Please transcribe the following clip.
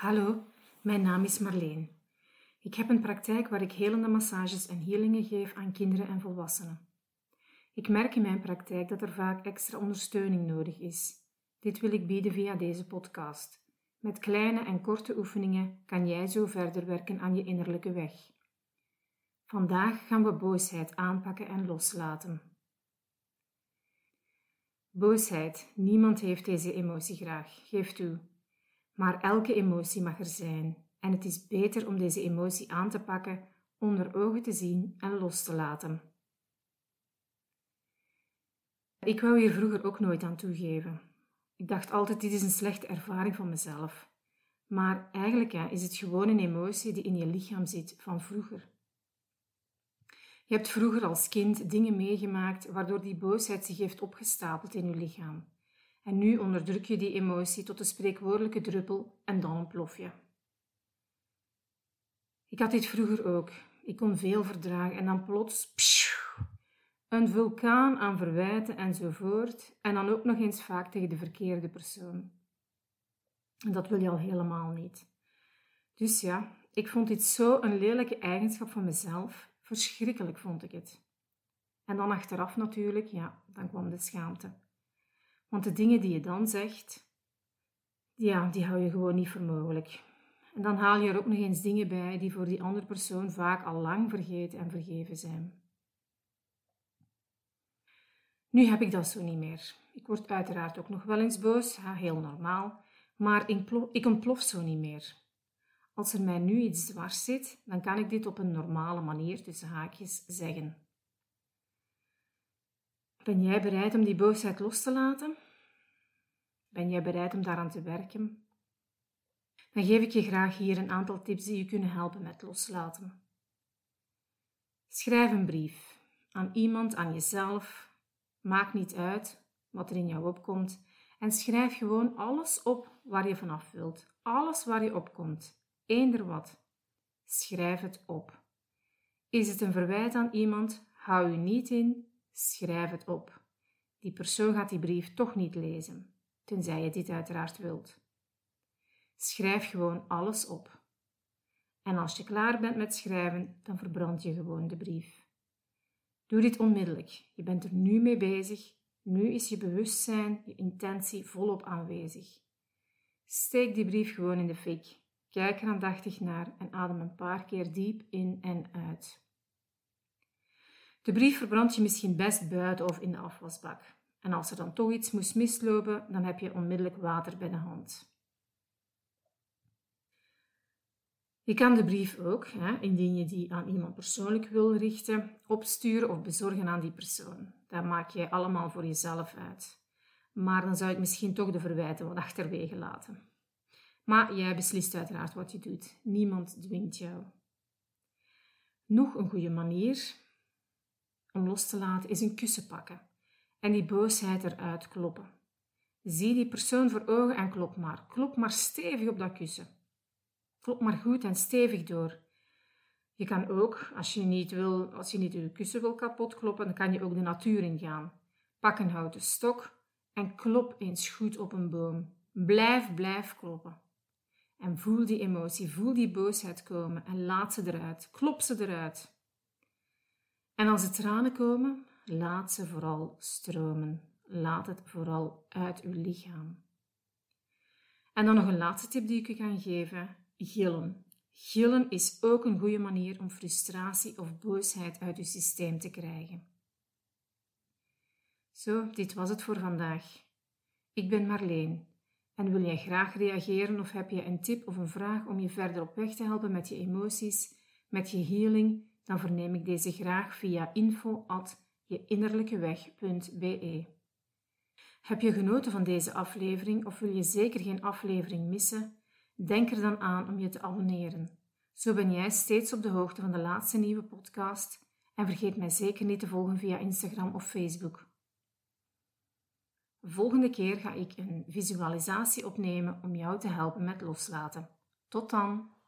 Hallo, mijn naam is Marleen. Ik heb een praktijk waar ik helende massages en healingen geef aan kinderen en volwassenen. Ik merk in mijn praktijk dat er vaak extra ondersteuning nodig is. Dit wil ik bieden via deze podcast. Met kleine en korte oefeningen kan jij zo verder werken aan je innerlijke weg. Vandaag gaan we boosheid aanpakken en loslaten. Boosheid, niemand heeft deze emotie graag, geef toe. Maar elke emotie mag er zijn en het is beter om deze emotie aan te pakken, onder ogen te zien en los te laten. Ik wou hier vroeger ook nooit aan toegeven. Ik dacht altijd, dit is een slechte ervaring van mezelf. Maar eigenlijk ja, is het gewoon een emotie die in je lichaam zit van vroeger. Je hebt vroeger als kind dingen meegemaakt waardoor die boosheid zich heeft opgestapeld in je lichaam. En nu onderdruk je die emotie tot een spreekwoordelijke druppel en dan ontplof je. Ik had dit vroeger ook. Ik kon veel verdragen en dan plots een vulkaan aan verwijten enzovoort. En dan ook nog eens vaak tegen de verkeerde persoon. En dat wil je al helemaal niet. Dus ja, ik vond dit zo een lelijke eigenschap van mezelf. Verschrikkelijk vond ik het. En dan achteraf natuurlijk, ja, dan kwam de schaamte. Want de dingen die je dan zegt, ja, die hou je gewoon niet voor mogelijk. En dan haal je er ook nog eens dingen bij die voor die andere persoon vaak al lang vergeten en vergeven zijn. Nu heb ik dat zo niet meer. Ik word uiteraard ook nog wel eens boos, ja, heel normaal, maar ik ontplof zo niet meer. Als er mij nu iets dwars zit, dan kan ik dit op een normale manier tussen haakjes zeggen. Ben jij bereid om die boosheid los te laten? Ben jij bereid om daaraan te werken? Dan geef ik je graag hier een aantal tips die je kunnen helpen met loslaten. Schrijf een brief aan iemand, aan jezelf. Maakt niet uit wat er in jou opkomt. En schrijf gewoon alles op waar je vanaf wilt. Alles waar je opkomt. Eender wat. Schrijf het op. Is het een verwijt aan iemand? Hou je niet in. Schrijf het op. Die persoon gaat die brief toch niet lezen, tenzij je dit uiteraard wilt. Schrijf gewoon alles op. En als je klaar bent met schrijven, dan verbrand je gewoon de brief. Doe dit onmiddellijk. Je bent er nu mee bezig. Nu is je bewustzijn, je intentie volop aanwezig. Steek die brief gewoon in de fik. Kijk er aandachtig naar en adem een paar keer diep in en uit. De brief verbrand je misschien best buiten of in de afwasbak. En als er dan toch iets moest mislopen, dan heb je onmiddellijk water bij de hand. Je kan de brief ook, hè, indien je die aan iemand persoonlijk wil richten, opsturen of bezorgen aan die persoon. Dat maak jij allemaal voor jezelf uit. Maar dan zou ik misschien toch de verwijten wat achterwege laten. Maar jij beslist uiteraard wat je doet. Niemand dwingt jou. Nog een goede manier om los te laten is een kussen pakken en die boosheid eruit kloppen. Zie die persoon voor ogen en klop maar. Klop maar stevig op dat kussen. Klop maar goed en stevig door. Je kan ook, als je niet, wil, als je niet je kussen wil kapotkloppen, dan kan je ook de natuur ingaan. Pak een houten stok en klop eens goed op een boom. Blijf, blijf kloppen. En voel die emotie, voel die boosheid komen en laat ze eruit. Klop ze eruit. En als de tranen komen, laat ze vooral stromen. Laat het vooral uit uw lichaam. En dan nog een laatste tip die ik u kan geven gillen. Gillen is ook een goede manier om frustratie of boosheid uit je systeem te krijgen. Zo, dit was het voor vandaag. Ik ben Marleen en wil jij graag reageren of heb je een tip of een vraag om je verder op weg te helpen met je emoties, met je healing, dan verneem ik deze graag via info@jeinnerlijkeweg.be. Heb je genoten van deze aflevering of wil je zeker geen aflevering missen? Denk er dan aan om je te abonneren. Zo ben jij steeds op de hoogte van de laatste nieuwe podcast en vergeet mij zeker niet te volgen via Instagram of Facebook. Volgende keer ga ik een visualisatie opnemen om jou te helpen met loslaten. Tot dan!